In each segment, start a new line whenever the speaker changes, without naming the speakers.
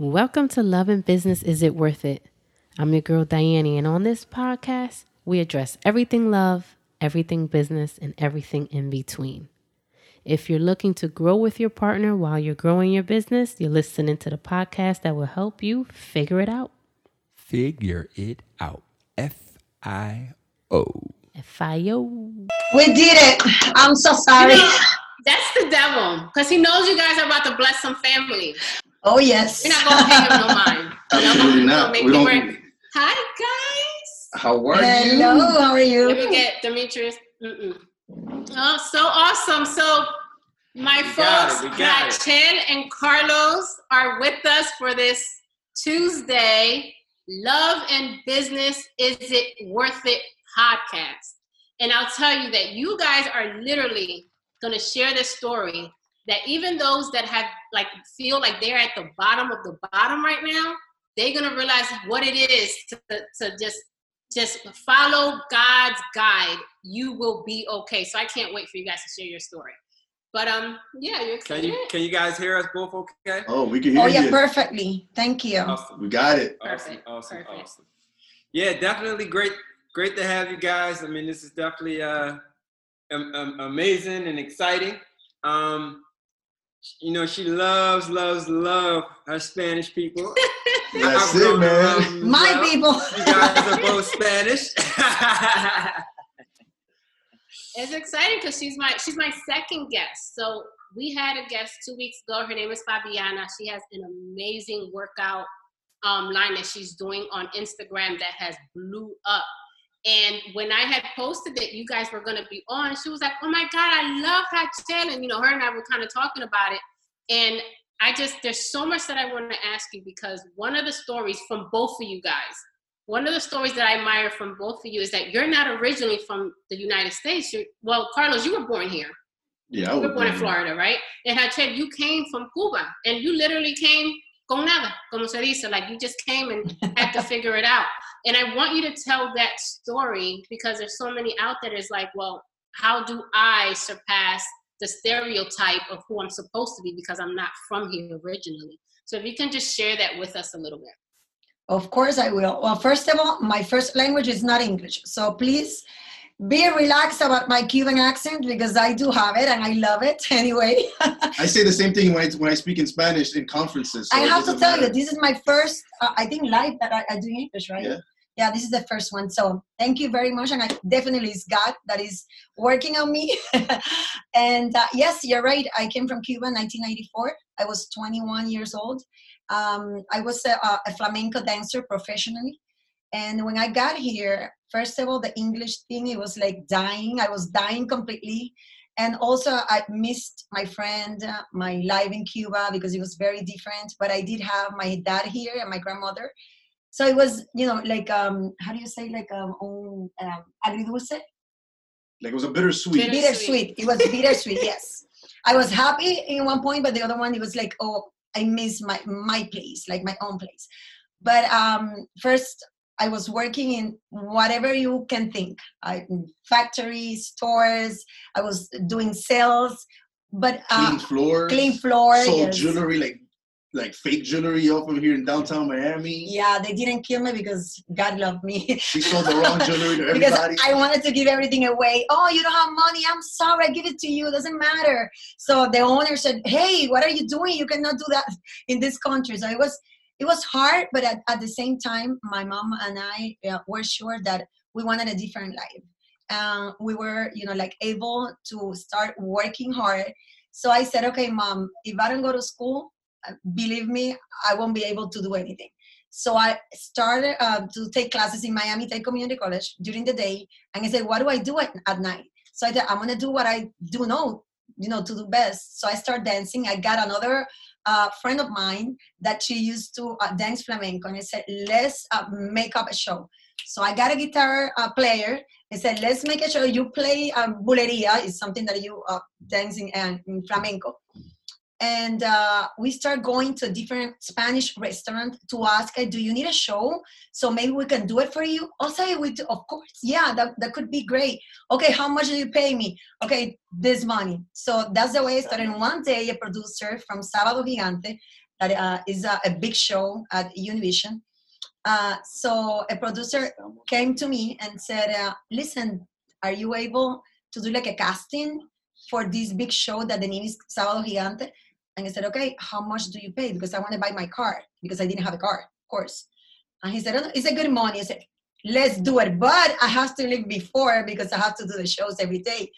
Welcome to Love and Business Is It Worth It? I'm your girl Diane, and on this podcast, we address everything love, everything business, and everything in between. If you're looking to grow with your partner while you're growing your business, you're listening to the podcast that will help you figure it out.
Figure it out. F I O.
F I O.
We did it. I'm so sorry.
You know, that's the devil because he knows you guys are about to bless some family.
Oh yes.
We're not gonna pay him no mind. You know?
Absolutely
We're
not.
gonna make
We don't-
work. Hi guys.
How are
Hello.
you?
How are you?
Let me get Demetrius. Mm-mm. Oh, so awesome. So my
got
folks,
it, we got it.
Rachel and Carlos, are with us for this Tuesday Love and Business Is It Worth It podcast. And I'll tell you that you guys are literally going to share this story that even those that have like feel like they're at the bottom of the bottom right now, they're going to realize what it is to, to just just follow God's guide. You will be okay. So I can't wait for you guys to share your story. But um, yeah, you're
Can you can you guys hear us both okay?
Oh, we can hear you.
Oh yeah,
you.
perfectly. Thank you.
Awesome.
We got it.
Awesome,
Perfect,
awesome,
perfect.
awesome. Yeah, definitely great, great to have you guys. I mean, this is definitely uh, am- am- amazing and exciting. Um, you know, she loves, loves, love her Spanish people.
That's
I've
it, man.
My
well.
people.
You guys are both Spanish.
It's exciting because she's my she's my second guest. So we had a guest two weeks ago. Her name is Fabiana. She has an amazing workout um, line that she's doing on Instagram that has blew up. And when I had posted that you guys were gonna be on, she was like, "Oh my God, I love Rachel!" And you know, her and I were kind of talking about it. And I just there's so much that I want to ask you because one of the stories from both of you guys one of the stories that I admire from both of you is that you're not originally from the United States. You're, well, Carlos, you were born here.
Yeah,
You were born in Florida, right? And Rachel, you came from Cuba, and you literally came con nada, como se dice, like you just came and had to figure it out. And I want you to tell that story because there's so many out there that's like, well, how do I surpass the stereotype of who I'm supposed to be because I'm not from here originally? So if you can just share that with us a little bit.
Of course I will. Well, first of all, my first language is not English. So please be relaxed about my Cuban accent because I do have it and I love it anyway.
I say the same thing when I when I speak in Spanish in conferences. so
I have to tell you, this is my first, uh, I think, live that I, I do English, right?
Yeah.
Yeah, this is the first one. So thank you very much. And I definitely it's God that is working on me. and uh, yes, you're right. I came from Cuba in 1994. I was 21 years old. Um, I was a, a flamenco dancer professionally. And when I got here, first of all, the English thing, it was like dying. I was dying completely. And also, I missed my friend, uh, my life in Cuba because it was very different. But I did have my dad here and my grandmother. So it was, you know, like, um, how do you say, like, um, un, um agridulce?
like it was a bittersweet.
Bittersweet. It was bittersweet, yes. I was happy in one point, but the other one, it was like, oh, I miss my, my place, like my own place. But um, first, I was working in whatever you can think I, in factories, stores. I was doing sales, but uh,
clean floor.
clean floor.
Sold
yes.
jewelry like like fake jewelry off of here in downtown Miami.
Yeah, they didn't kill me because God loved me.
She sold the wrong jewelry to everybody. because.
I wanted to give everything away. Oh, you don't have money. I'm sorry. I give it to you. It doesn't matter. So the owner said, "Hey, what are you doing? You cannot do that in this country." So it was it was hard, but at, at the same time, my mom and I uh, were sure that we wanted a different life. Uh, we were, you know, like able to start working hard. So I said, "Okay, mom, if I don't go to school, uh, believe me, I won't be able to do anything." So I started uh, to take classes in Miami Dade Community College during the day, and I said, "What do I do at, at night?" So I said, "I'm gonna do what I do know, you know, to do best." So I started dancing. I got another uh, friend of mine that she used to uh, dance flamenco, and said, "Let's uh, make up a show." So I got a guitar uh, player. I said, "Let's make a show. You play um, bulería, is something that you uh, dance in, uh, in flamenco." And uh, we start going to a different Spanish restaurant to ask, do you need a show? So maybe we can do it for you. I'll say, we do, of course, yeah, that, that could be great. Okay, how much do you pay me? Okay, this money. So that's the way I started. One day, a producer from Sábado Gigante that uh, is a, a big show at Univision. Uh, so a producer came to me and said, uh, "Listen, are you able to do like a casting for this big show that the name is Sábado Gigante?" And I said, "Okay, how much do you pay? Because I want to buy my car because I didn't have a car, of course." And he said, oh, "It's a good money." I said, "Let's do it, but I have to leave before because I have to do the shows every day."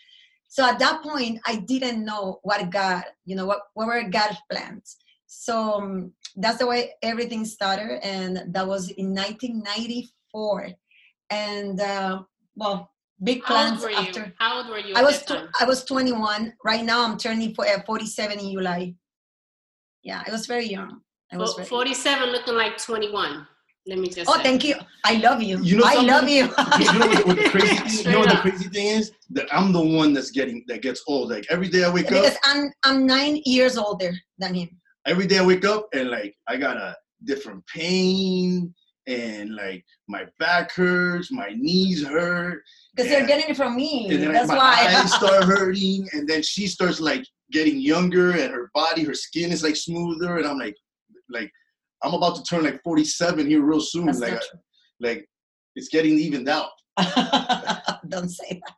So at that point, I didn't know what God, you know, what, what were God's plans. So um, that's the way everything started, and that was in 1994. And uh, well, big plans after.
How old were you?
I was tw- I was 21. Right now, I'm turning for, uh, 47 in July. Yeah, I was very young. I was
Fo-
very
47 looking like 21. Let me just
Oh,
say.
thank you. I love you.
You know
I love you.
you know what, what the crazy thing, you know what the crazy thing is that I'm the one that's getting that gets old. Like every day I wake
because
up,
I'm I'm nine years older than him.
every day I wake up and like I got a different pain and like my back hurts, my knees hurt,
Because
Yeah.
you're getting it from me.
and then
That's
my
why.
eyes start hurting, and then she starts like getting younger, and her body, her skin is like smoother, and I'm like, like I'm about to turn like 47 here real soon.
That's
like,
not
like it's getting evened out.
Don't say that.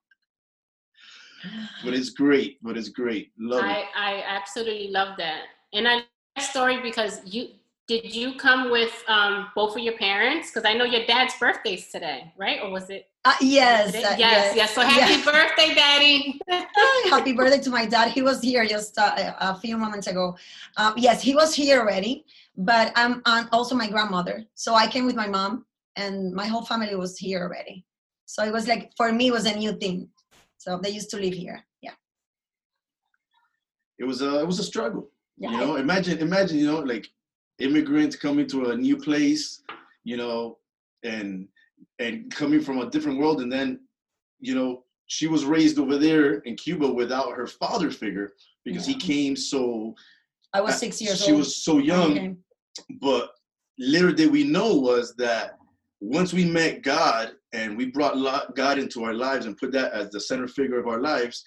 but it's great. But it's great. Love it.
I, I absolutely love that. And I story because you did you come with um, both of your parents? Because I know your dad's birthday's today, right? Or was it?
Uh, yes.
today?
uh,
yes, yes. So happy
yeah.
birthday, Daddy.
Happy birthday to my dad. He was here just uh, a few moments ago. Um, yes, he was here already, but I'm, I'm also my grandmother. So I came with my mom, and my whole family was here already. So it was like for me, it was a new thing. So they used to live here. Yeah.
it was a it was a struggle.
Yeah.
You know, imagine imagine you know like immigrants coming to a new place, you know, and and coming from a different world, and then you know she was raised over there in Cuba without her father figure because he came so
I was uh, six years old.
she was so young but little did we know was that once we met God and we brought God into our lives and put that as the center figure of our lives,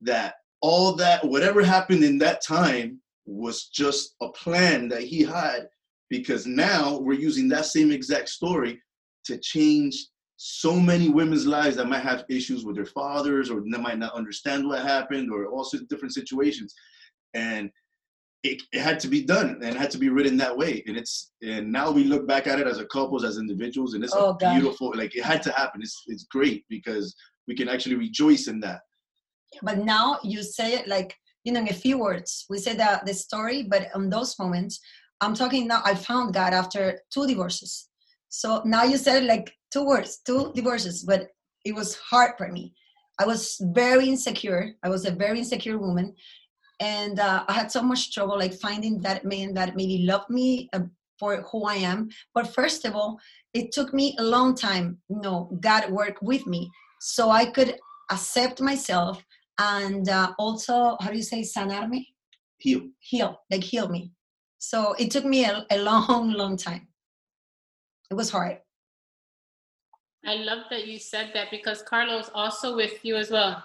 that all that, whatever happened in that time, was just a plan that He had. Because now we're using that same exact story to change so many women's lives that might have issues with their fathers or that might not understand what happened or all sorts of different situations. And it, it had to be done and it had to be written that way. And it's and now we look back at it as a couples as individuals and it's
Oh,
beautiful like it had to happen. It's it's great because we can actually rejoice in that.
But now you say it like you know in a few words. We say the, the story but on those moments i'm talking now i found god after two divorces so now you said like two words two divorces but it was hard for me. I was very insecure. I was a very insecure woman. And uh, i had so much trouble like finding that man that maybe loved me uh, for who i am. But first of all it took me a long time you know god worked with me. So i could accept myself and uh, also how do you say sanarme?
Heal.
Heal like heal me. So it took me a, a long long time it was hard
I love that you said that because Carlos also with you as well.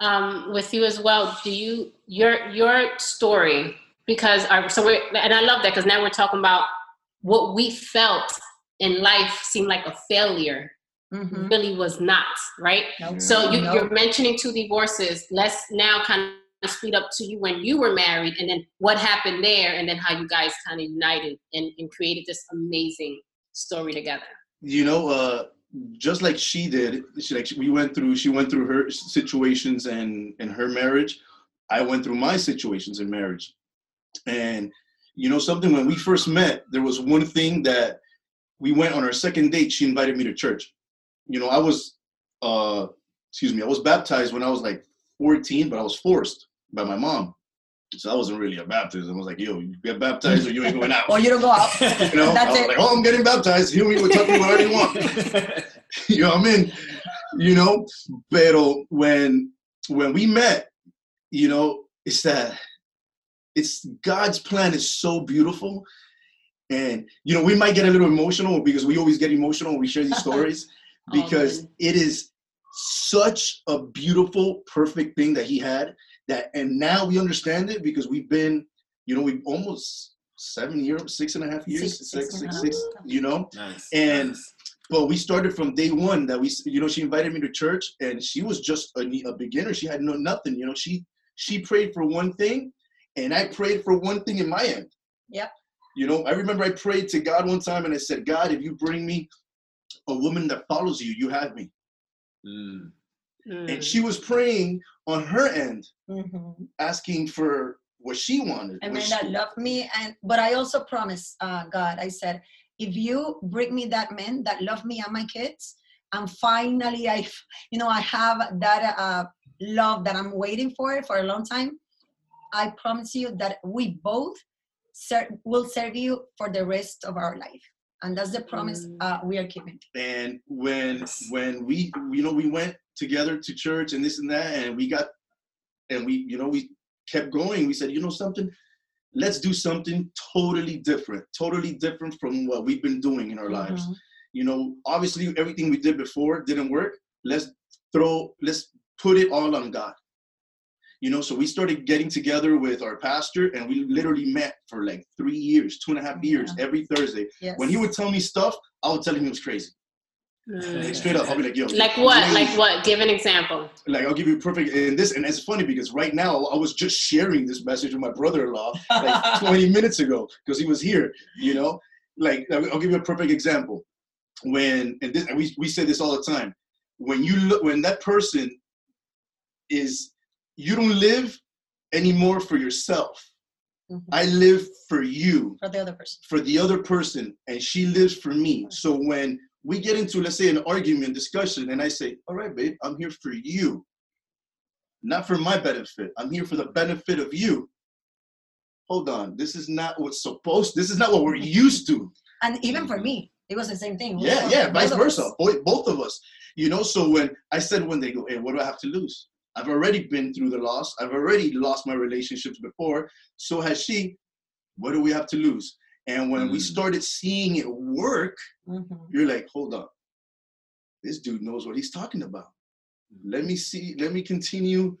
Um, with you as well. Do you your your story because our so we and I love that because now we're talking about what we felt in life seemed like a failure
Mhm.
really was not right.
Nope.
So you,
No.
you're mentioning two divorces. Let's now kind speed up to you when you were married, and then what happened there, and then how you guys kind of united and, and created this amazing story together.
you know uh just like she did she like we went through she went through her situations and in her marriage. I went through my situations in marriage. And you know something when we first met there was one thing that we went on our second date she invited me to church. You know i was uh excuse me i was baptized when i was like 14 but i was forced by my mom so that wasn't really a baptism i was like yo you get baptized or you ain't going out
or you don't go out
you know, I was
it
like, oh, I'm getting baptized. Heal me with touch me whatever you want. you know, what I mean? You know, but when when we met, you know, it's that it's God's plan is so beautiful, and you know, we might get a little emotional because we always get emotional when we share these stories because
Always.
it is such a beautiful, perfect thing that He had that, and now we understand it because we've been you know, we've almost seven years, six and a half years,
Six-
six,
six
six,
and a
six, you know.
Nice.
And-
nice.
But we started from day one that we, you know, she invited me to church, and she was just a, a beginner. She had no nothing, you know. She she prayed for one thing, and I prayed for one thing in my end.
Yep.
You know, I remember I prayed to God one time, and I said, God, if you bring me a woman that follows you, you have me.
Mm.
Mm.
And she was praying on her end,
Mhm.
asking for what she wanted.
a
what
man
she-
that loved me and but i also promised uh, god i said if you bring me that man that love me and my kids and finally I, you know i have that uh, love that i'm waiting for for a long time i promise you that we both ser- will serve you for the rest of our life and that's the promise
Mm.
uh, we are keeping.
And when when we you know we went together to church and this and that and we got and we you know we kept going. We said you know something? Let's do something totally different totally different from what we've been doing in our lives.
Mhm.
you know obviously everything we did before didn't work. Let's throw let's put it all on god you know so we started getting together with our pastor and we literally met for like three years two and a half years every thursday
yes
when he would tell me stuff i would tell him he was crazy
Mm.
like straight up, I'll be like, yo.
Like what?
crazy.
Like what? Give an example.
Like I'll give you a perfect and this, and it's funny because right now I was just sharing this message with my brother-in-law like 20 minutes ago because he was here. You know, like I'll I'll give you a perfect example. When and this, and we we say this all the time. When you look, when that person is, you don't live anymore for yourself.
Mhm.
I live for you
for the other person
for the other person and she lives for me. So when we get into, let's say, an argument, discussion, and I say, all right, babe, I'm here for you. Not for my benefit. I'm here for the benefit of you. Hold on. This is not what's supposed, this is not what we're used to.
and even for me it was the same thing We
Yeah, yeah, vice versa. Both, both of us. You know, so when I said when they go, hey, what do I have to lose? I've already been through the loss. I've already lost my relationships before. So has she. What do we have to lose? And when we
Mm.
started seeing it work,
Mhm.
you're like, hold up. This dude knows what he's talking about. Let me see, let me continue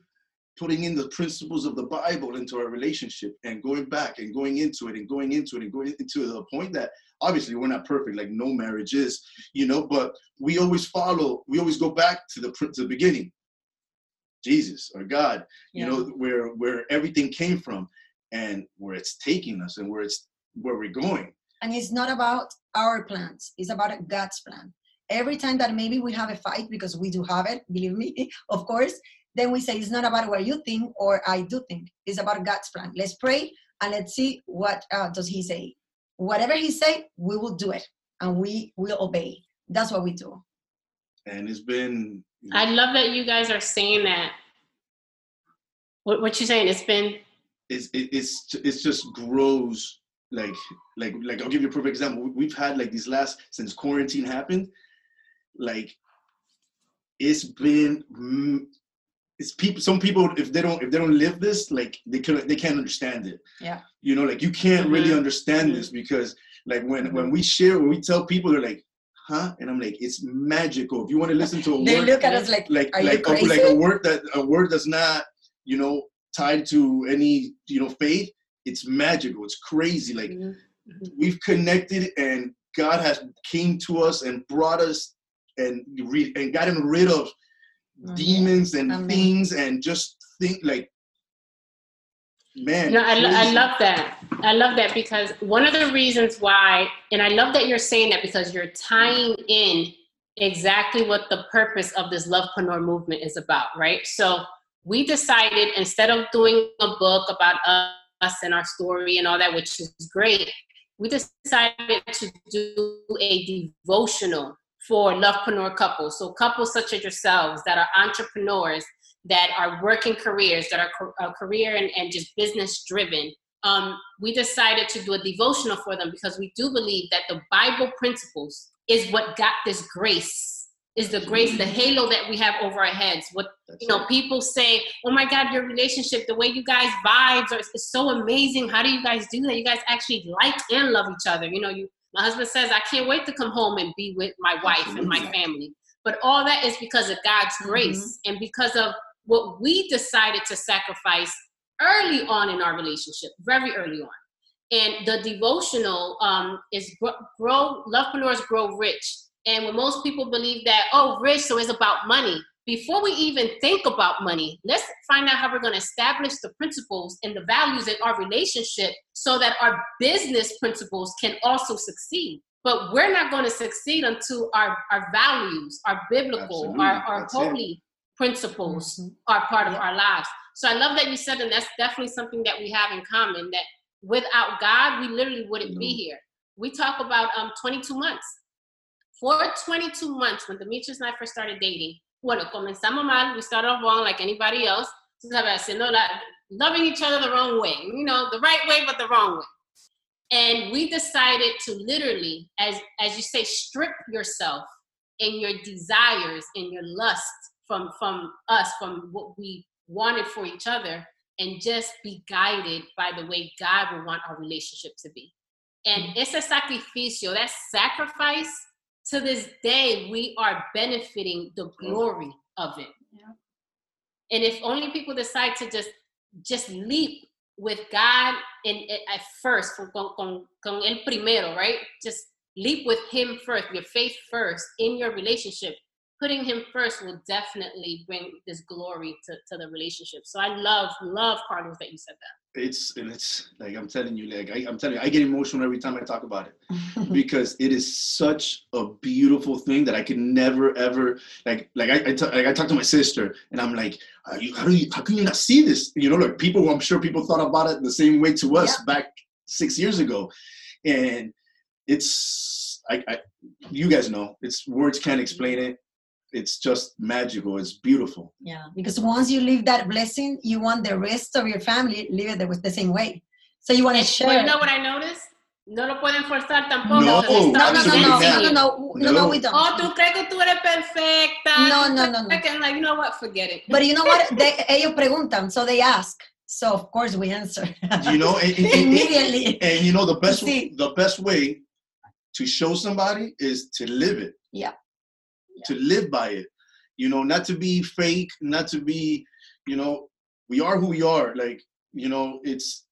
putting in the principles of the Bible into our relationship and going back and going into it and going into it and going into the point that obviously we're not perfect, like no marriage is, you know, but we always follow, we always go back to the to the beginning. Jesus or God, you know, where where everything came from and where it's taking us and where it's where we're going.
and it's not about our plans it's about god's plan. Every time that maybe we have a fight because we do have it believe me of course then we say it's not about what you think or i do think it's about god's plan. Let's pray and let's see what uh, does he say. Whatever he say we will do it and we will obey. That's what we do.
And it's been
I love that you guys are saying that. What, what you saying? It's been
it's it's it's just grows like like like I'll give you a perfect example. We- We've had like these last since quarantine happened, like it's been mm, it's people some people if they don't if they don't live this like they can they can't understand it.
Yeah.
You know, like you can't really
Mhm.
understand this because like when when we share when we tell people they're like, huh? And I'm like, it's magical. If you want to listen to a
they
word
look at us like
like
Are you
like a, like a word that a word that's not you know tied to any you know faith it's magical it's crazy like
Mhm.
we've connected and god has came to us and brought us and re- and gotten rid of
Mhm.
demons and
Amen.
things and just think like man
No, I, I love that. I love that because one of the reasons why, and I love that you're saying that because you're tying in exactly what the purpose of this lovepreneur movement is about, right? So we decided instead of doing a book about us and our story and all that, which is great, we decided to do a devotional for lovepreneur couples. So couples such as yourselves that are entrepreneurs that are working careers, that are uh, career and, and just business driven, um, we decided to do a devotional for them because we do believe that the Bible principles is what got this grace, is the grace, the halo that we have over our heads. What you know, people say, "Oh my God, your relationship, the way you guys vibes are is so amazing. How do you guys do that? You guys actually like and love each other." You know, you. My husband says, "I can't wait to come home and be with my wife and my family." But all that is because of God's grace and because of what we decided to sacrifice early on in our relationship, very early on. And the devotional um, is grow, lovepreneurs grow rich. And when most people believe that, oh, rich, so it's about money. Before we even think about money, let's find out how we're going to establish the principles and the values in our relationship so that our business principles can also succeed. But we're not going to succeed until our, our values, our biblical, Absolutely. our, our holy. Principles mm-hmm. are part yeah. of our lives. So I love that you said, and that's definitely something that we have in common that without God, we literally wouldn't no. be here. We talk about um 22 months. For 22 months, when Demetrius and I first started dating, bueno, comenzamos mal, we started off wrong like anybody else, loving each other the wrong way, you know, the right way, but the wrong way. And we decided to literally, as, as you say, strip yourself and your desires and your lust from, from us, from what we wanted for each other, and just be guided by the way God would want our relationship to be. And mm-hmm. it's a sacrificio, that sacrifice to this day, we are benefiting the glory of it. Yeah. And if only people decide to just just leap with God in, in at first, con, con, con el primero, right? Just leap with Him first, your faith first in your relationship putting him first will definitely bring this glory to, to the relationship. So I love, love Carlos that you said that.
It's and it's like I'm telling you, like I, am telling you, I get emotional every time I talk about it because it is such a beautiful thing that I could never ever like like I I, t- like I talk to my sister and I'm like, you, how do you how can you not see this? You know, like people, I'm sure people thought about it the same way to us yeah. back six years ago, and it's I, I you guys know it's words can't explain it it's just magical. It's beautiful.
Yeah, because once you leave that blessing, you want the rest of your family live it with the same way. So you want to share.
Well, you know what I noticed? No lo pueden forzar tampoco.
No, no, no, no, no, no, no, no, no, we don't.
Oh, tú crees que tú eres perfecta.
No, no, no, no.
I'm like, you know what? Forget it.
But you know what? They, ellos preguntan, so they ask. So of course we answer.
you know, and, and,
immediately.
And you know the best, the best way to show somebody is to live it.
Yeah
to live by it you know not to be fake not to be you know we are who we are like you know it's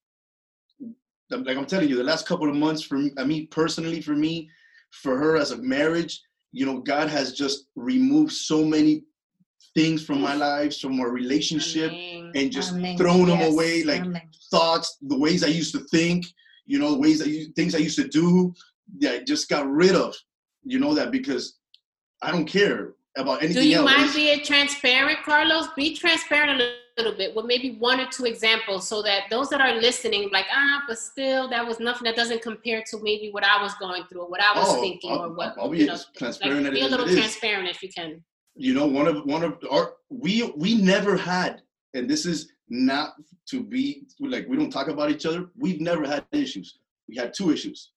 like i'm telling you the last couple of months for me, I mean personally for me for her as a marriage you know god has just removed so many things from my lives from our relationship Amen. and just Amen. thrown yes. them away like Amen. thoughts the ways i used to think you know ways that you things i used to do that I just got rid of you know that because I don't care about anything
Do you
else.
mind being transparent, Carlos? Be transparent a little bit with maybe one or two examples so that those that are listening, like, ah, but still, that was nothing that doesn't compare to maybe what I was going through or what I was oh, thinking
I'll,
or what.
I'll be you know, transparent. Like,
be a little transparent if you can.
You know, one of one of our we we never had, and this is not to be like we don't talk about each other. We've never had issues. We had two issues.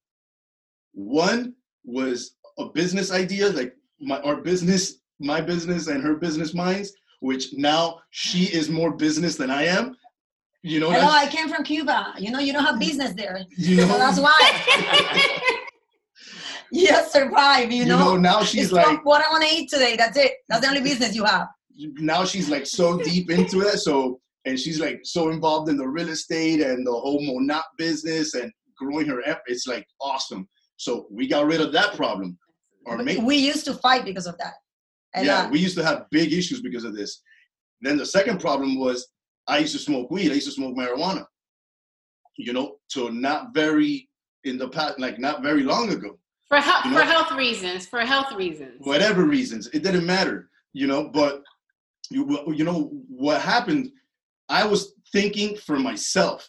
One was a business idea, like my our business, my business and her business minds, which now she is more business than I am. You know,
Hello, I came from Cuba. You know, you don't have business there. You know, so that's why. yes, survive. You, you know? know?
now she's it's like,
what I want to eat today. That's it. That's the only business you have.
Now she's like so deep into it. So and she's like so involved in the real estate and the whole Monat business and growing her. App. It's like awesome. So we got rid of that problem
or make, we used to fight because of that.
And yeah, uh, we used to have big issues because of this. Then the second problem was I used to smoke weed. I used to smoke marijuana. You know, so not very in the past, like not very long ago.
For health, you know? for health reasons. For health reasons.
Whatever reasons, it didn't matter. You know, but you you know what happened? I was thinking for myself.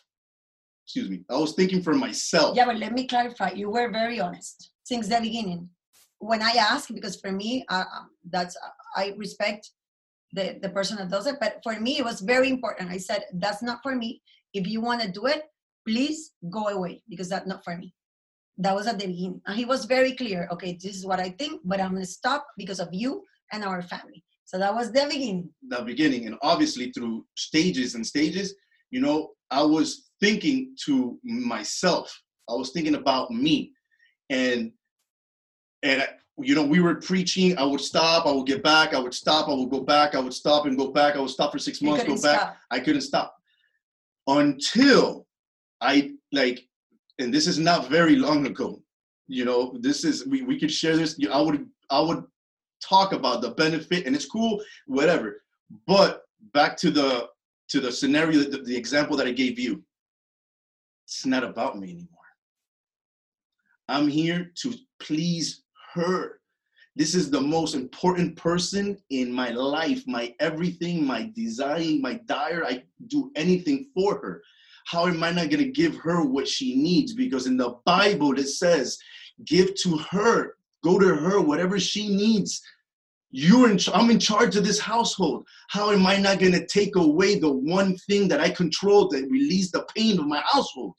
Excuse me. I was thinking for myself.
Yeah, but let me clarify. You were very honest since the beginning when I ask, because for me, uh, um, that's I respect the the person that does it, but for me, it was very important. I said, "That's not for me. If you want to do it, please go away because that's not for me." That was at the beginning, and he was very clear. Okay, this is what I think, but I'm gonna stop because of you and our family. So that was the beginning.
The beginning, and obviously through stages and stages, you know, I was thinking to myself. I was thinking about me, and and you know we were preaching i would stop i would get back i would stop i would go back i would stop and go back i would stop for six months go back stop. i couldn't stop until I like, and this is not very long ago. You know, this is we we could share this. I would I would talk about the benefit, and it's cool, whatever. But back to the to the scenario, the, the example that I gave you. It's not about me anymore. I'm here to please her. This is the most important person in my life, my everything, my design, my dire. I do anything for her. How am I not going to give her what she needs? Because in the Bible, it says, give to her, go to her, whatever she needs. You're in, I'm in charge of this household. How am I not going to take away the one thing that I control that release the pain of my household?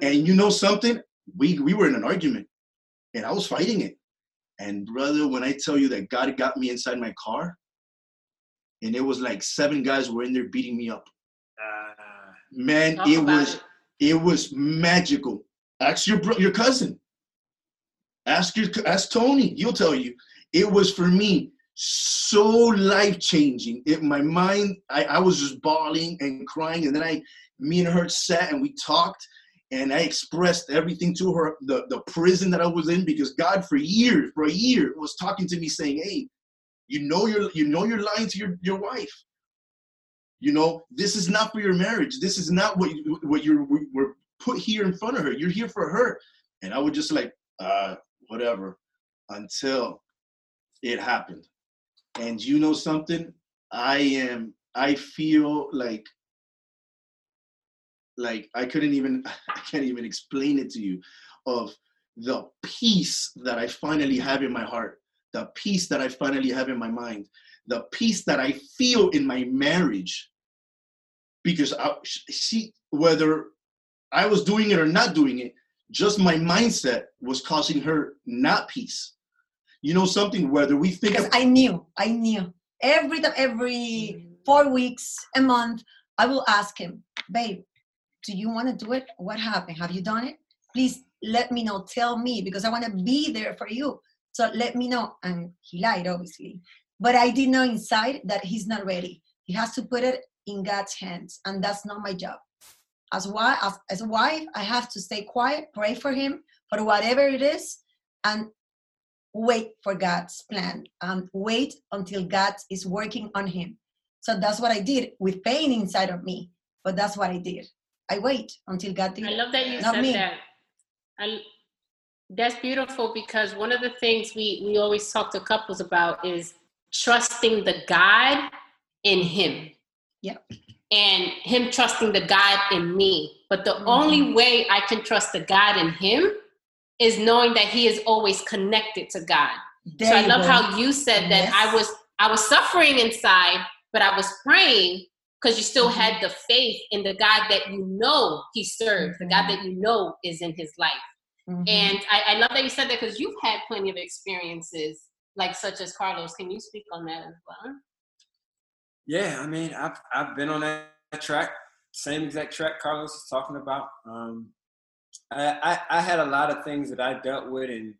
And you know something? We, we were in an argument and I was fighting it. And brother, when I tell you that God got me inside my car, and it was like seven guys were in there beating me up. Uh, Man, it was it. it. was magical. Ask your bro- your cousin. Ask your ask Tony. He'll tell you. It was for me so life changing. It my mind. I, I was just bawling and crying, and then I, me and her sat and we talked, and I expressed everything to her, the, the prison that I was in, because God for years, for a year, was talking to me saying, Hey, you know you're you know you're lying to your, your wife. You know, this is not for your marriage. This is not what you, what you're were put here in front of her. You're here for her. And I would just like, uh, whatever, until it happened. And you know something? I am, I feel like like I couldn't even I can't even explain it to you of the peace that I finally have in my heart, the peace that I finally have in my mind, the peace that I feel in my marriage. Because I, she, whether I was doing it or not doing it, just my mindset was causing her not peace. You know something? Whether we think
because of, I knew, I knew every every mm. four weeks, a month, I will ask him, babe, do you want to do it? What happened? Have you done it? Please let me know. Tell me because I want to be there for you. So let me know. And he lied, obviously. But I did know inside that he's not ready. He has to put it in God's hands. And that's not my job. As, wife, as, as a wife, I have to stay quiet, pray for him for whatever it is, and wait for God's plan and wait until God is working on him. So that's what I did with pain inside of me. But that's what I did. I wait until God did.
I love that you Not said me. that. I, that's beautiful because one of the things we we always talk to couples about is trusting the God in Him.
Yeah.
And Him trusting the God in me. But the mm-hmm. only way I can trust the God in Him is knowing that He is always connected to God. There so I love go. how you said that yes. I was I was suffering inside, but I was praying because you still mm-hmm. had the faith in the God that you know he serves, mm-hmm. the God mm-hmm. that you know is in his life. Mm-hmm. And I, I, love that you said that because you've had plenty of experiences like such as Carlos. Can you speak on that as well?
Yeah, I mean, I've I've been on that track, same exact track Carlos is talking about. Um, I, I, I had a lot of things that I dealt with and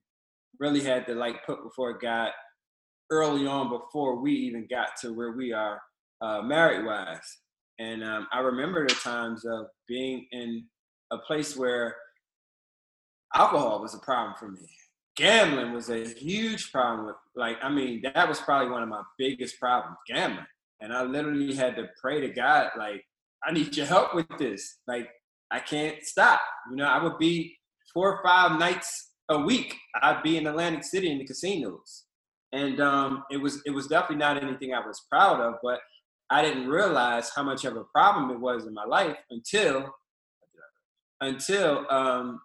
really had to like put before God early on before we even got to where we are uh, married wise. And um, I remember the times of being in a place where alcohol was a problem for me. Gambling was a huge problem. With, like, I mean, that was probably one of my biggest problems, gambling. And I literally had to pray to God, like, I need your help with this. Like, I can't stop. You know, I would be four or five nights a week. I'd be in Atlantic City in the casinos, and um, it was it was definitely not anything I was proud of. But I didn't realize how much of a problem it was in my life until until um,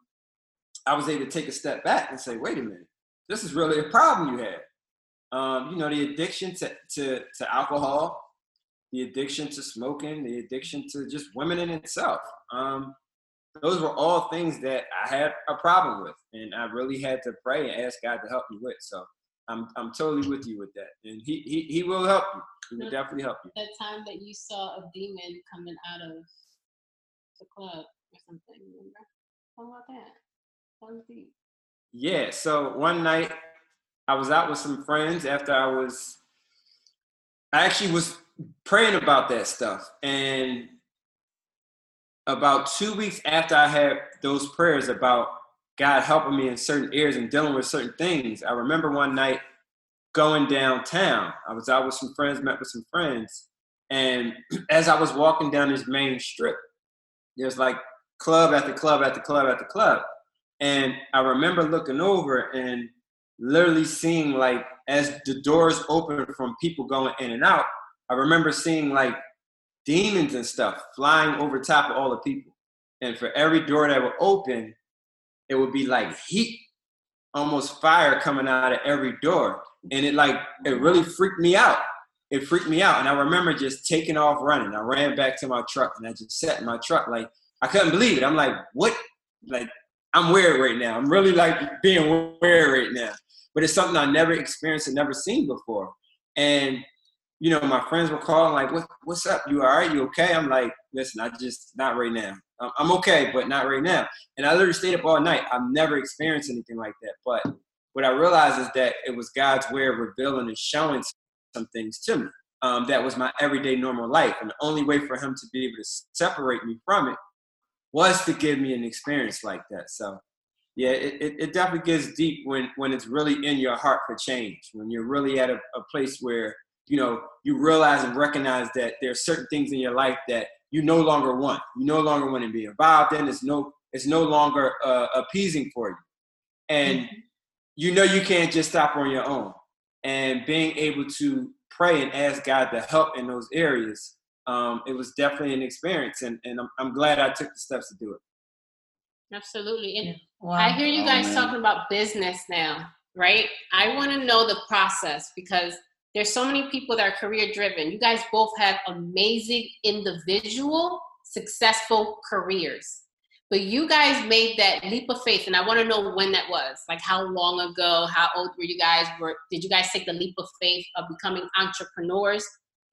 I was able to take a step back and say, wait a minute, this is really a problem you had. Um, you know, the addiction to, to, to alcohol, the addiction to smoking, the addiction to just women in itself. Um, those were all things that I had a problem with, and I really had to pray and ask God to help me with. So I'm I'm totally with you with that, and he he, he will help you. He will definitely help you.
That time that you saw a demon coming out of the club or something, remember? What about that? That was deep.
Yeah. So one night I was out with some friends after I was. I actually was praying about that stuff, and about two weeks after I had those prayers about God helping me in certain areas and dealing with certain things, I remember one night going downtown. I was out with some friends, met with some friends, and as I was walking down this main strip, there's like club after club after club after club. And I remember looking over and literally seeing like as the doors open from people going in and out, I remember seeing like demons and stuff flying over top of all the people. And for every door that would open, it would be like heat, almost fire coming out of every door. And it like it really freaked me out. It freaked me out. And I remember just taking off running. I ran back to my truck and I just sat in my truck like I couldn't believe it. I'm like, what? Like I'm weird right now. I'm really like being weird right now. But it's something I never experienced and never seen before. And you know, my friends were calling like, "What? What's up? You all right? You okay?" I'm like, "Listen, I just not right now. I'm okay, but not right now." And I literally stayed up all night. I've never experienced anything like that. But what I realized is that it was God's way of revealing and showing some things to me. Um, that was my everyday normal life, and the only way for Him to be able to separate me from it was to give me an experience like that. So yeah, it, it, definitely gets deep when, when it's really in your heart for change, when you're really at a, a place where, you know, you realize and recognize that there are certain things in your life that you no longer want. You no longer want to be involved in. It's no, it's no longer uh, appeasing for you. And mm-hmm. you know you can't just stop on your own. And being able to pray and ask God to help in those areas, um, it was definitely an experience. And, and I'm, I'm glad I took the steps to do it.
Absolutely. And wow. I hear you guys oh, talking about business now, right? I want to know the process because there's so many people that are career driven. You guys both have amazing individual successful careers. But you guys made that leap of faith and I want to know when that was. Like how long ago, how old were you guys? Were did you guys take the leap of faith of becoming entrepreneurs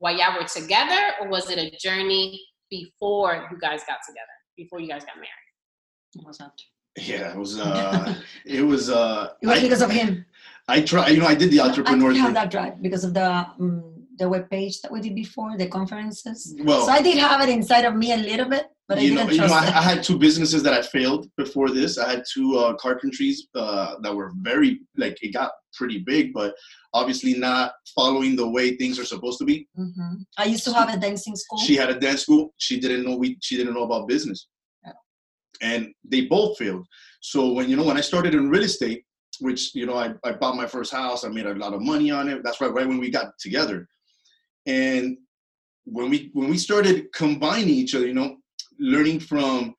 while y'all were together or was it a journey before you guys got together, before you guys got married?
was that?
Yeah, it was. Uh, it was. Uh,
it was I, because of him.
I try. You know, I did the entrepreneur.
I have that drive because of the um, the web page that we did before the conferences. Well, so I did have it inside of me a little bit, but
you
I
know,
you know,
I, I, had two businesses that I failed before this. I had two uh, carpentries uh, that were very like it got pretty big, but obviously not following the way things are supposed to be.
Mm-hmm. I used to have a dancing school.
She had a dance school. She didn't know we. She didn't know about business and they both failed. So when you know when I started in real estate, which you know I, I bought my first house, I made a lot of money on it. That's right, right when we got together, and when we when we started combining each other, you know, learning from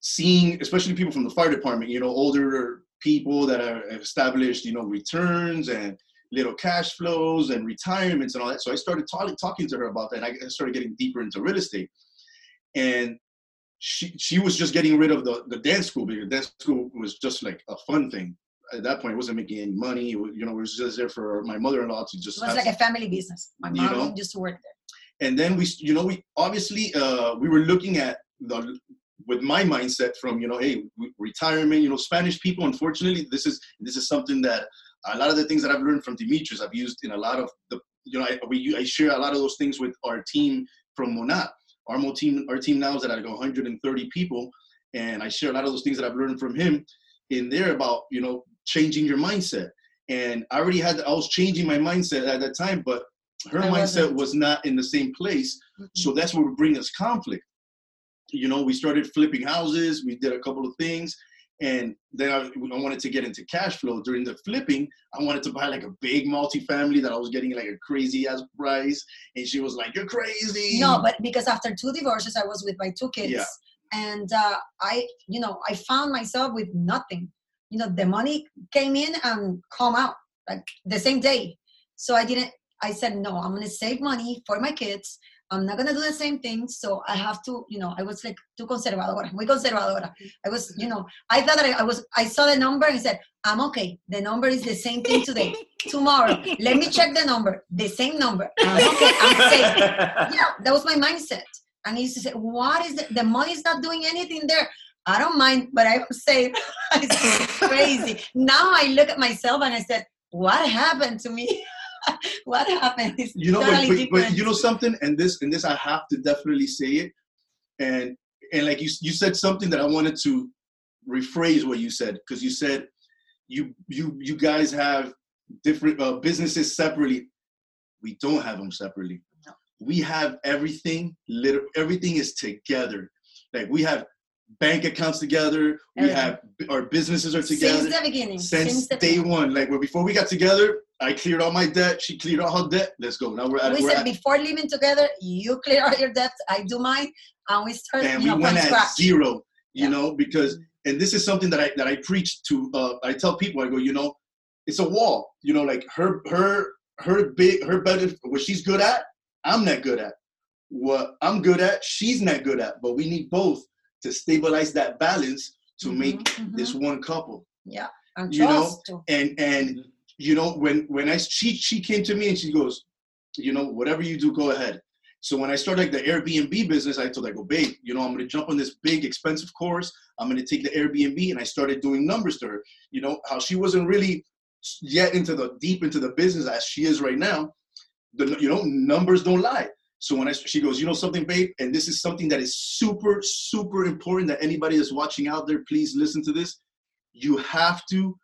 seeing, especially people from the fire department, you know, older people that are established, you know, returns and little cash flows and retirements and all that. So I started talking talking to her about that. I started getting deeper into real estate, and she she was just getting rid of the, the dance school because dance school was just like a fun thing. At that point, it wasn't making any money. You know, it was just there for my mother-in-law to just.
It was like a family business. My mom you know? used to work there.
And then we, you know, we obviously uh, we were looking at the with my mindset from you know, hey, retirement. You know, Spanish people. Unfortunately, this is this is something that a lot of the things that I've learned from Demetrius, I've used in a lot of the. You know, I, we I share a lot of those things with our team from Monat our team, our team now is at like 130 people, and I share a lot of those things that I've learned from him in there about you know changing your mindset. And I already had, I was changing my mindset at that time, but her I mindset was not in the same place. Mm-hmm. So that's what would bring us conflict. You know, we started flipping houses, we did a couple of things, and then I, I, wanted to get into cash flow during the flipping. I wanted to buy like a big multi-family that I was getting like a crazy ass price. And she was like, You're crazy.
No, but because after two divorces, I was with my two kids. Yeah. And uh, I, you know, I found myself with nothing. You know, the money came in and come out like the same day. So I didn't, I said, No, I'm to save money for my kids I'm not gonna do the same thing. So I have to, you know, I was like too conservadora, muy conservadora. I was, you know, I thought that I, I was, I saw the number and said, I'm okay. The number is the same thing today. Tomorrow, let me check the number. The same number. I'm okay. I'm safe. Yeah, that was my mindset. And he used to say, "What is the, The money's not doing anything there." I don't mind, but I'm safe. it's crazy. Now I look at myself and I said, "What happened to me?" what happened?
you know, totally but, but, but, you know something, and this and this I have to definitely say it, and and like you you said something that I wanted to rephrase what you said because you said you you you guys have different uh, businesses separately. We don't have them separately.
No.
We have everything. Liter- everything is together. Like we have bank accounts together. We have our businesses are together
Since the beginning.
since
the
day
beginning.
one. Like well, before we got together, I cleared all my debt. She cleared all her debt. Let's go. Now we're at.
We
we're
said
at
before living together, you clear all your debt. I do mine, and we start
and
you know,
we went at
scratch.
zero. You
Yeah.
know because and this is something that I that I preach to. Uh, I tell people I go, you know, it's a wall. You know, like her her her big her better what she's good at. I'm not good at. What I'm good at, she's not good at. But we need both to stabilize that balance to make
Mhm,
this one couple.
Yeah. and
you know,
trust too.
and and you know when when I she she came to me and she goes, you know whatever you do, go ahead. So when I started like the Airbnb business, I told her, I go, babe, you know I'm gonna jump on this big expensive course. I'm gonna take the Airbnb, and I started doing numbers to her. You know how she wasn't really yet into the deep into the business as she is right now. The you know numbers don't lie. So when I she goes, you know something, babe, and this is something that is super super important that anybody that's watching out there, please listen to this. You have to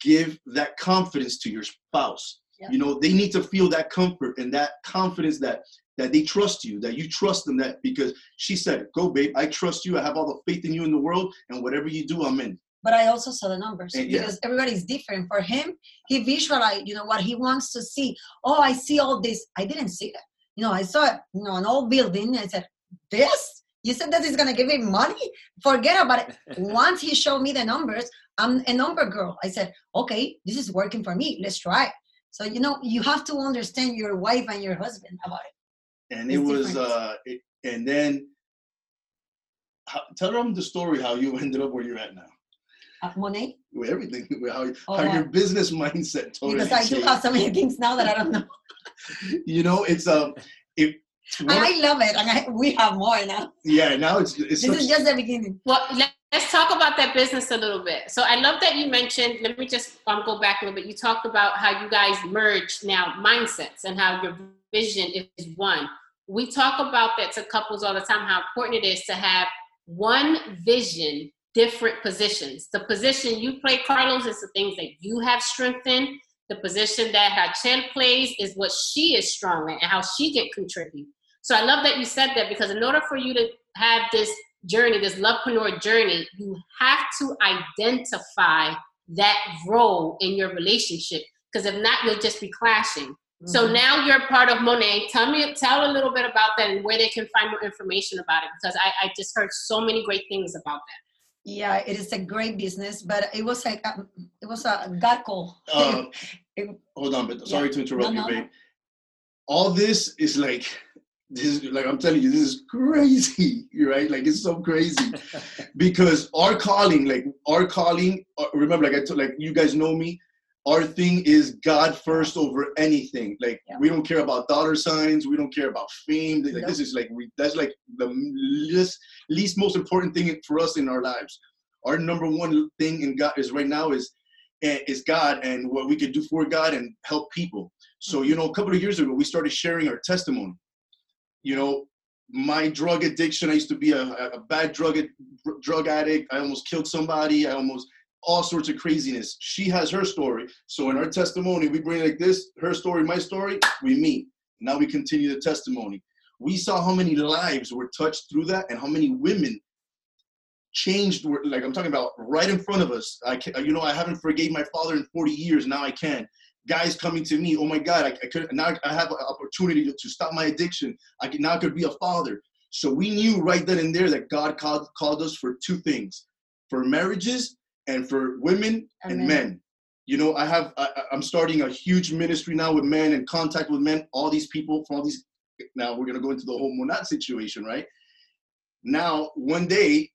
give that confidence to your spouse.
Yeah.
You know, they need to feel that comfort and that confidence that that they trust you, that you trust them that because she said, Go babe, I trust you. I have all the faith in you in the world, and whatever you do, I'm in.
But I also saw the numbers
And yeah.
because everybody's different. For him, he visualized, you know, what he wants to see. Oh, I see all this. I didn't see that. You know, I saw, you know, an old building. I said, this? You said that is going to give me money? Forget about it. Once he showed me the numbers, I'm a number girl. I said, okay, this is working for me. Let's try it. So, you know, you have to understand your wife and your husband about it.
And it was
different.
uh it, and then how, tell them the story how you ended up where you're at now.
Uh, Monat,
With everything, with how,
Oh,
how
wow.
your business mindset totally
because I do have so many things now that I don't know.
You know, it's um it
And I love it. And I, we have more now.
yeah, now it's it's
This
such,
is just the beginning.
Well, let- let's talk about that business a little bit. So I love that you mentioned. Let me just um, go back a little bit. You talked about how you guys merge now mindsets and how your vision is one. We talk about that to couples all the time. How important it is to have one vision, different positions. The position you play, Carlos, is the things that you have strength in. The position that Rachel plays is what she is strong in and how she can contribute. So I love that you said that because in order for you to have this journey, this lovepreneur journey, you have to identify that role in your relationship. Because if not, you'll just be clashing. So
Mhm.
now you're part of Monat. Tell me, tell a little bit about that and where they can find more information about it. Because I, I just heard so many great things about that.
Yeah, it is a great business, but it was like um, it was a God call.
uh,
It-
hold on, but sorry to interrupt
No, no,
you,
no.
babe. All this is like this is like I'm telling you, this is crazy, right? Like it's so crazy because our calling, like our calling, uh, remember, like I told, like you guys know me. Our thing is God first over anything. Like
Yeah.
we don't care about dollar signs. We don't care about fame. Like
Nope.
this is like we, that's like the least least most important thing for us in our lives. Our number one thing in God is right now is eh, is God and what we could do for God and help people. So you know, a couple of years ago, we started sharing our testimony. You know, my drug addiction. I used to be a, a bad drug drug addict. I almost killed somebody. I almost all sorts of craziness. She has her story. So in our testimony, we bring like this, her story, my story, we meet. Now we continue the testimony. We saw how many lives were touched through that and how many women changed like I'm talking about right in front of us. I can, you know, I haven't forgave my father in 40 years. Now I can. Guys coming to me, oh my God, I, I could now I have an opportunity to, to stop my addiction. I can now I could be a father. So we knew right then and there that God called called us for two things, for marriages and for women and men. You know, I have I, I'm starting a huge ministry now with men and contact with men. All these people from all these. Now we're gonna go into the whole Monat situation, right? Now one day,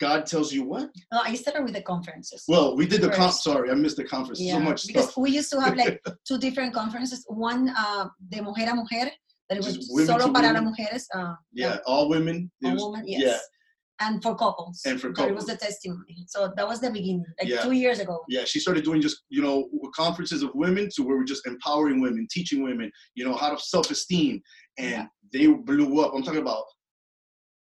God tells you what?
No, I started with the conferences.
Well, we did the comp. Sorry, I missed the conference.
yeah,
So much
because
stuff.
we used to have like two different conferences. One, uh, de mujer a mujer, that it was solo para las mujeres. Uh,
Yeah, all women. It
a
was-
woman, yes.
Yeah,
And for couples.
And for
That it was
couples.
the testimony. So that was the beginning, like
Yeah.
two years ago.
yeah. She started doing just you know conferences of women to where we're just empowering women, teaching women, you know, how to self-esteem, and
Yeah.
they blew up. I'm talking about.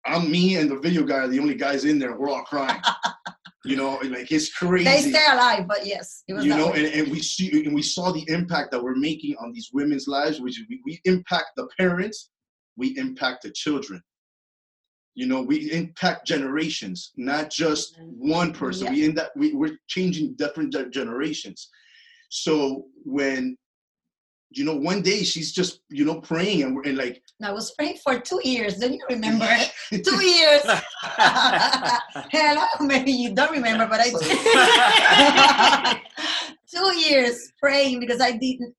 I'm me and the video guy are the only guys in there. We're all crying. you know, like it's crazy.
They stay alive, but yes, it was
you know,
way.
and, and we see and we saw the impact that we're making on these women's lives, which we, we impact the parents, we impact the children. You know, we impact generations, not just one person. We in that we, we're changing different generations. So when you know, one day she's just you know praying and, we're and like
I was praying for two years. Don't you remember? two years. Hello, maybe you don't remember, but I do. two years praying because I didn't,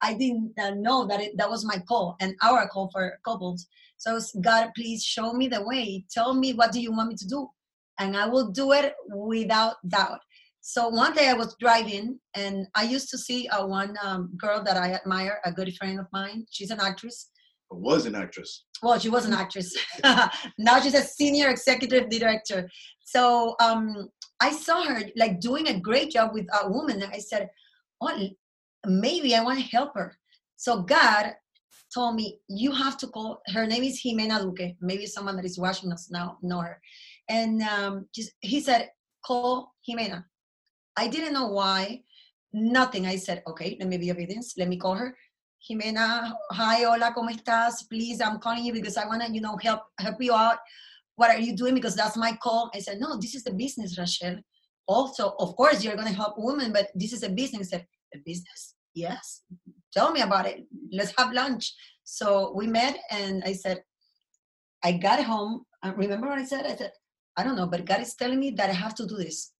I didn't know that it, that was my call and our call for couples. So God, please show me the way. Tell me what do you want me to do, and I will do it without doubt. So one day I was driving, and I used to see uh, one um, girl that I admire, a good friend of mine. She's an actress
was an actress.
well she was an actress now she's a senior executive director so um i saw her like doing a great job with a woman and i said oh maybe i want to help her so god told me you have to call her name is jimena duque maybe someone that is watching us now know her and um just, he said call jimena i didn't know why nothing i said okay let me be obedient let me call her Jimena, hi, hola, ¿cómo estás? Please, I'm calling you because I want to, you know, help help you out. What are you doing? Because that's my call. I said, no, this is the business, Rachel. Also, of course, you're going to help women, but this is a business. I said, a business? Yes. Tell me about it. Let's have lunch. So we met, and I said, I got home. I remember what I said? I said, I don't know, but God is telling me that I have to do this.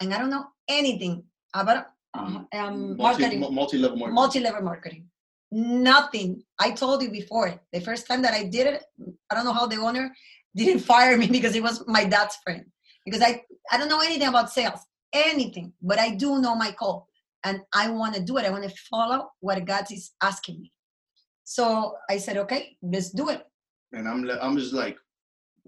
And I don't know anything about uh, um, marketing
Multi, multi-level marketing.
multi-level marketing nothing i told you before the first time that i did it i don't know how the owner didn't fire me because it was my dad's friend because i i don't know anything about sales anything but i do know my call and i want to do it i want to follow what god is asking me so i said okay let's do it
and I'm I'm just like,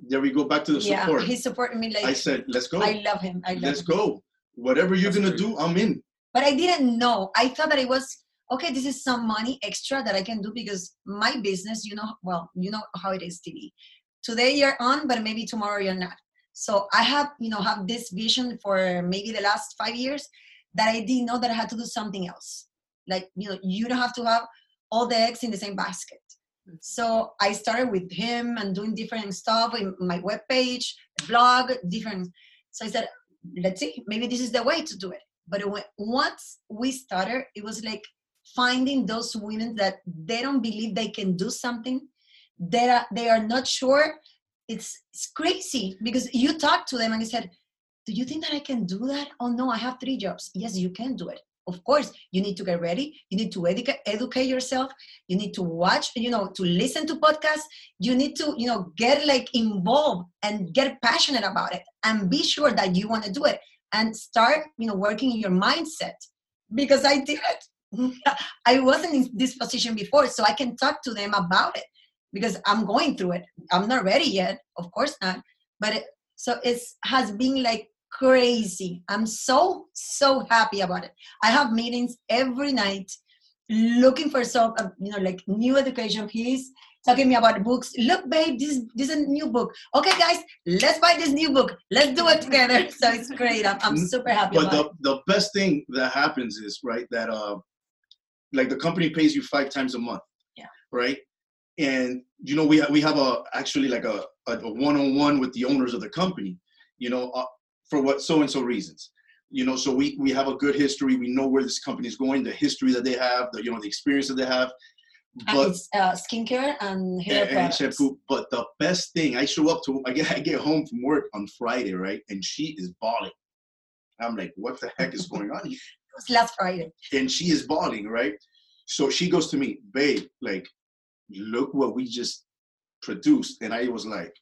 there we go back to the
yeah
support.
he supported me like
I said, let's go.
i love him i love
let's
him
go. Whatever you're
That's
gonna
great.
do, I'm in.
but I didn't know. I thought that it was okay. This is some money extra that I can do because my business, you know, well, you know how it is TV. Today you're on, but maybe tomorrow you're not. So I have, you know, have this vision for maybe the last five years that I didn't know that I had to do something else. Like, you know, you don't have to have all the eggs in the same basket. Mm-hmm. So I started with him and doing different stuff in my webpage, blog, different. So I said, let's see, maybe this is the way to do it. But when, once we started, it was like finding those women that they don't believe they can do something, that are, they are not sure. It's, it's crazy because you talk to them and you said, do you think that I can do that? Oh no, I have three jobs. Yes, you can do it. Of course, you need to get ready. You need to educate, educate yourself. You need to watch, you know, to listen to podcasts. You need to, you know, get like involved and get passionate about it and be sure that you want to do it and start, you know, working in your mindset because I did it. I wasn't in this position before, so I can talk to them about it because I'm going through it. I'm not ready yet, of course not. But it, so it's has been like crazy. I'm so so happy about it. I have meetings every night, looking for some, uh, you know, like new education. He's talking me about books. Look, babe, this this is a new book. Okay, guys, let's buy this new book. Let's do it together. So it's great. I'm, I'm super happy
But the,
it.
the best thing that happens is right that uh like the company pays you five times a month.
Yeah.
Right. And you know we we have a actually like a a one on one with the owners of the company. You know uh, for what so and so reasons. You know, so we we have a good history. We know where this company is going, the history that they have, the you know the experience that they have.
And
But
it's uh, skincare and hair
and, and shampoo. But the best thing, I show up to, I get, I get home from work on Friday, right? And she is bawling. I'm like, what the heck is going on here?
It was last Friday.
And she is bawling, right? So she goes to me, babe, like, look what we just produced. And I was like,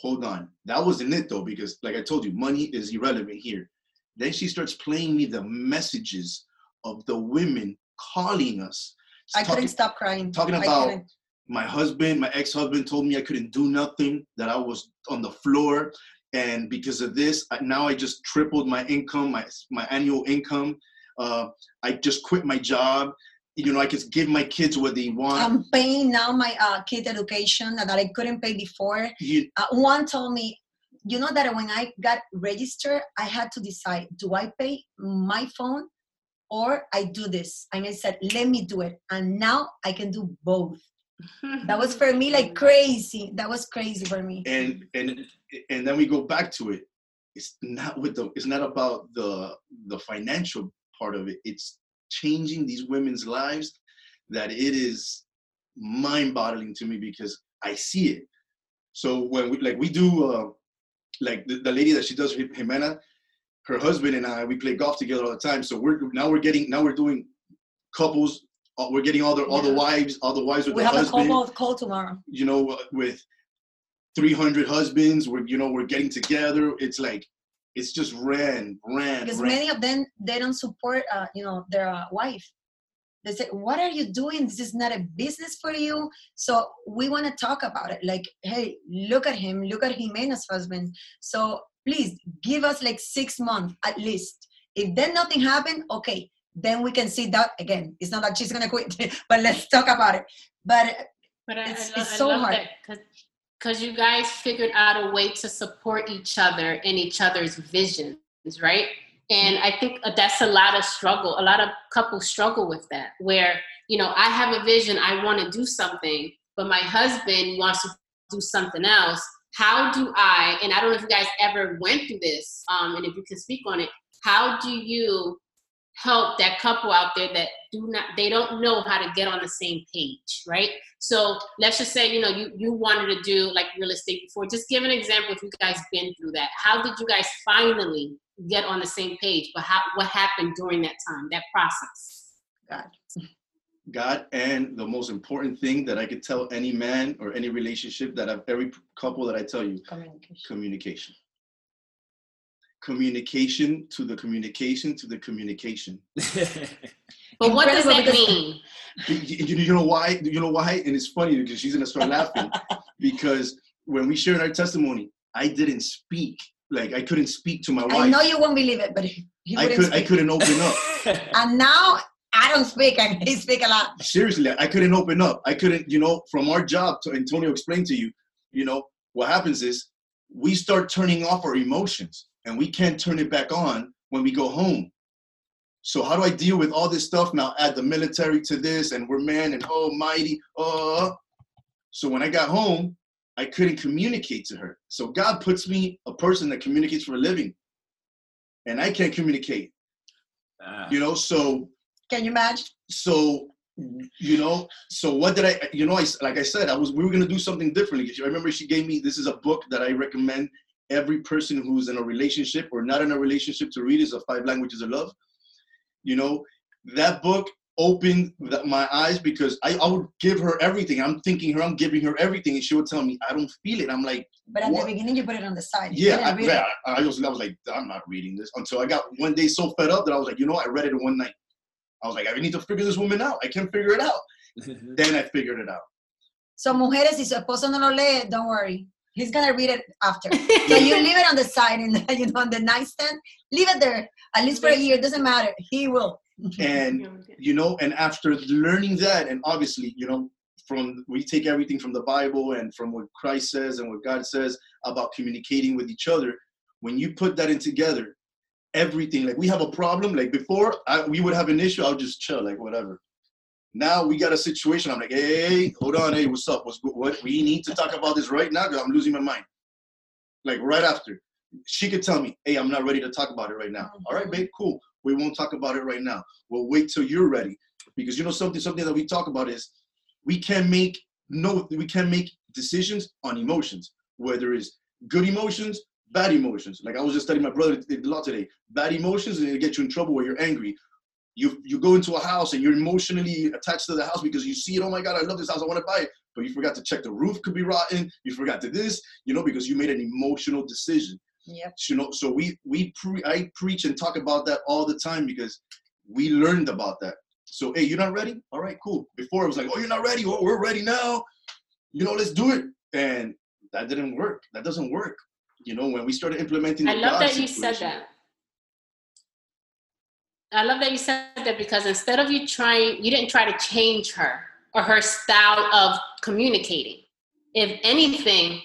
hold on. That wasn't it though, because like I told you, money is irrelevant here. Then she starts playing me the messages of the women calling us.
I
talking-
couldn't stop crying.
talking about my husband, my ex-husband told me I couldn't do nothing, that I was on the floor. And because of this, I- now I just tripled my income, my, my annual income. Uh, I just quit my job. You know I could give my kids what they want.
I'm paying now my uh, kid education that I couldn't pay before.
You-
Uh, one told me, you know that when I got registered, I had to decide: do I pay my phone or I do this? And I said, let me do it. And now I can do both. That was for me like crazy. That was crazy for me.
and and and then we go back to it it's not with the it's not about the the financial part of it it's changing these women's lives that it is mind-boggling to me because i see it so when we like we do uh like the, the lady that she does Jimena, her husband and i we play golf together all the time so we're now we're getting now we're doing couples uh, we're getting all the all the wives all the wives with
We
the
have a
husband
call, call tomorrow.
you know, uh, with 300 husbands, we're, you know, we're getting together. It's like, it's just ran, ran,
because
ran.
many of them they don't support uh, you know their uh, wife. They say what are you doing? This is not a business for you. So we want to talk about it. Like hey look at him look at jimena's husband. So please give us like six months at least. If then nothing happened okay then we can see that again. It's not that she's gonna quit but let's talk about it. But
But
It's-
I, lo-
it's
I
so
love
hard.
that because you guys figured out a way to support each other in each other's visions, right? And I think that's a lot of struggle. A lot of couples struggle with that, where you know I have a vision, I want to do something, but my husband wants to do something else. How do I? And I don't know if you guys ever went through this, um, and if you can speak on it. How do you help that couple out there that do not they don't know how to get on the same page right? So let's just say you know you you wanted to do like real estate before. Just give an example if you guys been through that. How did you guys finally get on the same page but how what happened during that time that process?
God
God, and the most important thing that I could tell any man or any relationship that I've, every couple that I tell you,
communication.
communication. Communication to the communication to the communication.
but what does that mean
you, you- you know why? You know why? And it's funny because she's gonna start laughing because when we shared our testimony, I didn't speak. Like I couldn't speak to my wife.
i know you won't believe it but he he
I
wouldn't
could I
speak.
couldn't open up.
and now i don't speak and he speak a lot
Seriously, I couldn't open up. I couldn't, you know, from our job to Antonio explained to you, you know, what happens is we start turning off our emotions and we can't turn it back on when we go home. So how do I deal with all this stuff now? Add the military to this and we're man and almighty. Uh so when I got home, I couldn't communicate to her. So God puts me a person that communicates for a living. And I can't communicate.
Ah.
You know, so
can you imagine
so you know so what did i you know i like i said i was we were going to do something differently i remember she gave me this is a book that i recommend every person who's in a relationship or not in a relationship to read is a five languages of love you know that book opened the, my eyes because I, I would give her everything i'm thinking her i'm giving her everything and she would tell me i don't feel it i'm like
But at
What?
the beginning, you put it on the side. You
yeah, I,
read it.
yeah, I, I was, I was like, I'm not reading this until I got one day so fed up that I was like, you know. I read it in one night. I was like, I need to figure this woman out. I can't figure it out. Then I figured it out.
So, mujeres, si su esposo no lo lee, don't worry. He's gonna read it after. So you leave it on the side and you know on the nightstand. Leave it there at least for a year. Doesn't matter. He will.
And you know, and after learning that, and obviously, you know, from we take everything from the Bible and from what Christ says and what God says about communicating with each other. When you put that in together, everything like we have a problem. Like before, I, we would have an issue. I'll just chill, like whatever. Now we got a situation. I'm like, hey, hold on, hey, what's up? What's good? What we need to talk about this right now because I'm losing my mind. Like right after, she could tell me, hey, I'm not ready to talk about it right now. Mm-hmm. All right, babe, cool. We won't talk about it right now. We'll wait till you're ready because you know something. Something that we talk about is we can't make no, we can't make decisions on emotions, whether it's good emotions, bad emotions. Like I was just telling my brother a lot today. Bad emotions and it get you in trouble where you're angry. You you go into a house and you're emotionally attached to the house because you see it. Oh my God, I love this house. I want to buy it. But you forgot to check the roof could be rotten. You forgot to this, you know, because you made an emotional decision.
Yep.
You know, so we we pre- I preach and talk about that all the time because we learned about that. So hey, you're not ready? All right, cool. Before it was like, oh, you're not ready. Well, we're ready now. You know, let's do it. And that didn't work. That doesn't work. You know, when we started implementing,
I love
God
that you said that. I love that you said that because instead of you trying, you didn't try to change her or her style of communicating. If anything,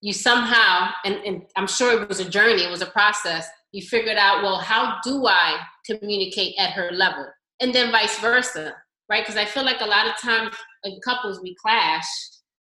you somehow, and, and I'm sure it was a journey, it was a process, you figured out, well, how do I communicate at her level? And then vice versa, right? Because I feel like a lot of times in couples we clash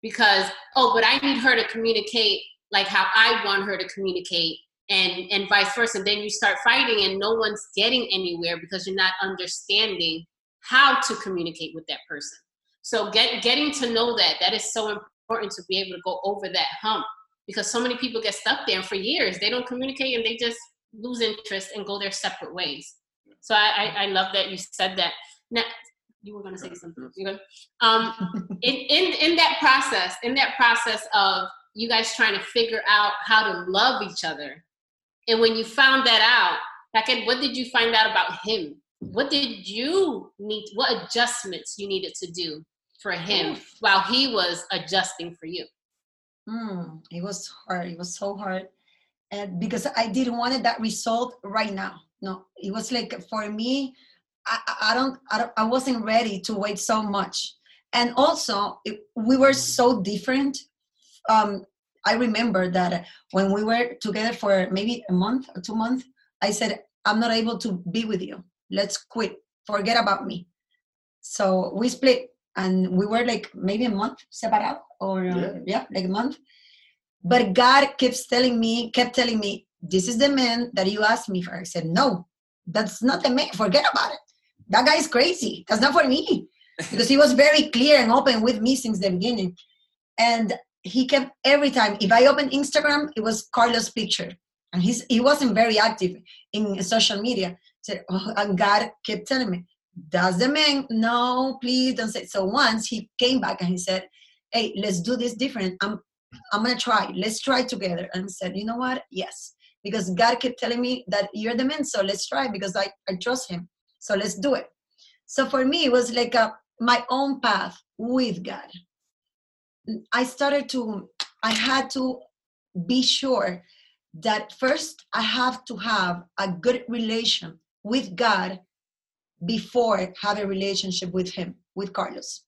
because, oh, but I need her to communicate like how I want her to communicate and and vice versa. And then you start fighting and no one's getting anywhere because you're not understanding how to communicate with that person. So get getting to know that that is so important to be able to go over that hump because so many people get stuck there and for years. They don't communicate and they just lose interest and go their separate ways. So i i, I love that you said that. Now you were going to say something. You good? um in in in that process in that process of you guys trying to figure out how to love each other and when you found that out, like, what did you find out about him? What did you need? What adjustments you needed to do for him while he was adjusting for you?
Mm, it was hard. It was so hard, and because I didn't want that result right now. No, it was like for me, I, I don't, I don't, I wasn't ready to wait so much. And also, it, we were so different um, I remember that when we were together for maybe a month or two months, I said, I'm not able to be with you. Let's quit. Forget about me. So we split and we were like maybe a month separate or yeah. yeah, like a month. But God keeps telling me, kept telling me, this is the man that you asked me for. I said, no, that's not the man. Forget about it. That guy is crazy. That's not for me. because he was very clear and open with me since the beginning. And he kept every time if i opened instagram it was carlos picture. And he's he wasn't very active in social media. So, oh, and god kept telling me does the man no please don't say so once he came back and he said hey let's do this different. I'm i'm gonna try. Let's try together. And said you know what? Yes. Because god kept telling me that you're the man so let's try because i, I trust him. So let's do it. So for me it was like a my own path with god I started to, I had to be sure that first I have to have a good relation with God before have a relationship with him, with Carlos.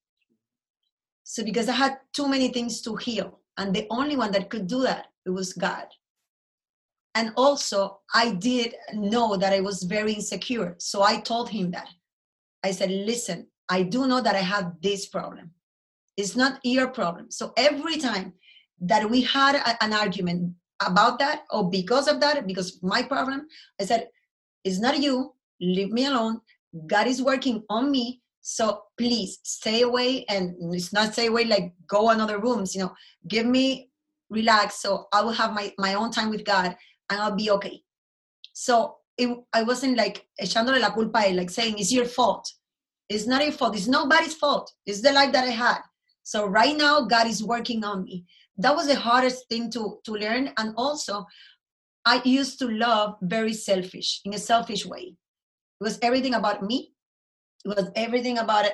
So because I had too many things to heal, and the only one that could do that it was God. And also, I did know that I was very insecure. So I told him that. I said, listen, I do know that I have this problem. It's not your problem. So every time that we had a, an argument about that or because of that, because my problem, I said, it's not you, leave me alone. God is working on me. So please stay away and it's not stay away like go another rooms, you know, give me relax so I will have my, my own time with God and I'll be okay. So it, I wasn't like echándole la culpa, like saying it's your fault. It's not your fault. It's nobody's fault. It's the life that I had. So right now, God is working on me. That was the hardest thing to, to learn. And also, I used to love very selfish, in a selfish way. It was everything about me. It was everything about it.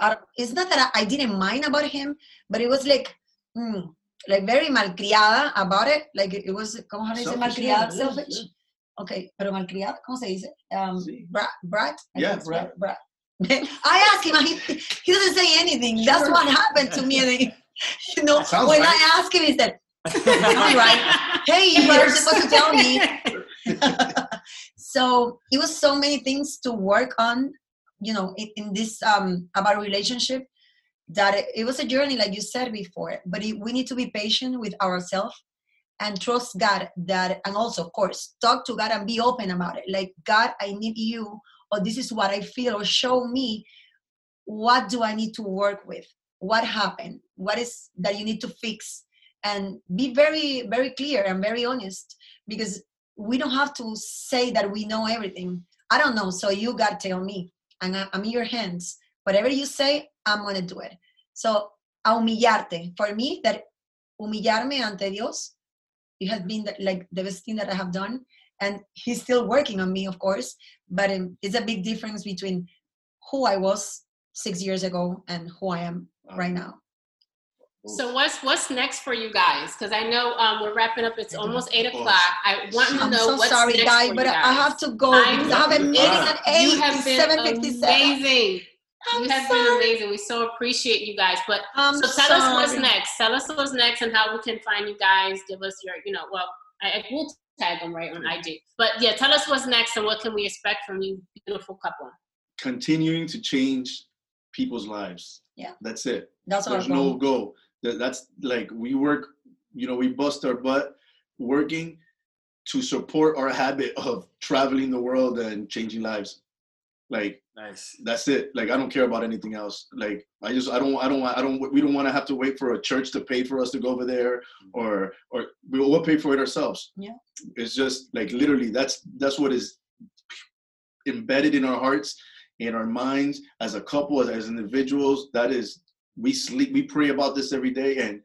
Uh, it's not that I, didn't mind about him, but it was like, mm, like very malcriada about it. Like it was, ¿cómo se dice malcriada? Selfish. Okay, pero malcriada, ¿cómo se dice? Um, sí. Brat, brat.
Yeah, brat.
brat. I ask him, he, he doesn't say anything. That's what happened to me. He, you know, when right. I asked him, he said, "All right, hey, you were supposed to tell me." so it was so many things to work on, you know, in, in this um about relationship that it, it, was a journey, like you said before. But it, we need to be patient with ourselves and trust God. That and also, of course, talk to God and be open about it. Like God, I need you or this is what I feel, or show me what do I need to work with? What happened? What is that you need to fix? And be very, very clear and very honest because we don't have to say that we know everything. I don't know, so you got to tell me. And I'm in your hands. Whatever you say, I'm to do it. So, a humillarte. For me, that humillarme ante Dios, it has been like the best thing that I have done and he's still working on me of course but um, it's a big difference between who i was six years ago and who i am right now
So what's what's next for you guys? Because I know um, we're wrapping up. It's almost eight o'clock. I want to
I'm
know
so
what's
sorry,
next
guys,
for
but
you
I
guys.
have to go
I'm-
because I have a
It's
meeting
fine.
at eight.
You have
It's
been
seven fifty-seven.
amazing.
I'm
you have
sorry.
been amazing. We so appreciate you guys. But
I'm
so tell us what's next. Tell us what's next and how we can find you guys. Give us your, you know, well, I, I will tag them right on IG. But yeah, tell us what's next and what can we expect from you, beautiful couple.
Continuing to change people's lives.
Yeah.
That's it.
That's our
There's no
goal.
goal. That, that's like we work, you know, we bust our butt working to support our habit of traveling the world and changing lives. Like
Nice.
that's it. Like I don't care about anything else. Like I just I don't I don't want I don't we don't want to have to wait for a church to pay for us to go over there mm-hmm. or or we will pay for it ourselves.
Yeah.
It's just like literally that's that's what is embedded in our hearts, in our minds as a couple as, as individuals. That is we sleep we pray about this every day and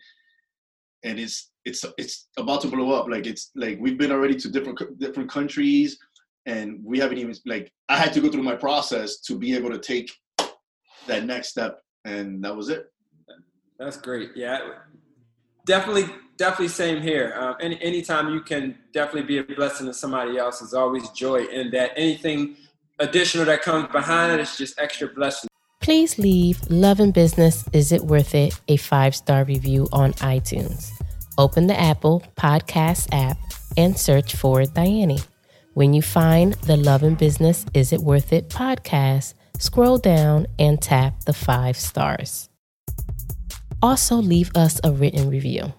and it's it's it's about to blow up. Like it's like we've been already to different different countries and we haven't even like I had to go through my process to be able to take that next step, and that was it.
That's great. Yeah, definitely, definitely same here. Um, any anytime you can definitely be a blessing to somebody else is always joy in that. Anything additional that comes behind it is just extra blessing.
Please leave Love and Business Is It Worth It a five star review on iTunes. Open the Apple Podcasts app and search for Diane. When you find the Love and Business Is It Worth It podcast, scroll down and tap the five stars. Also, leave us a written review.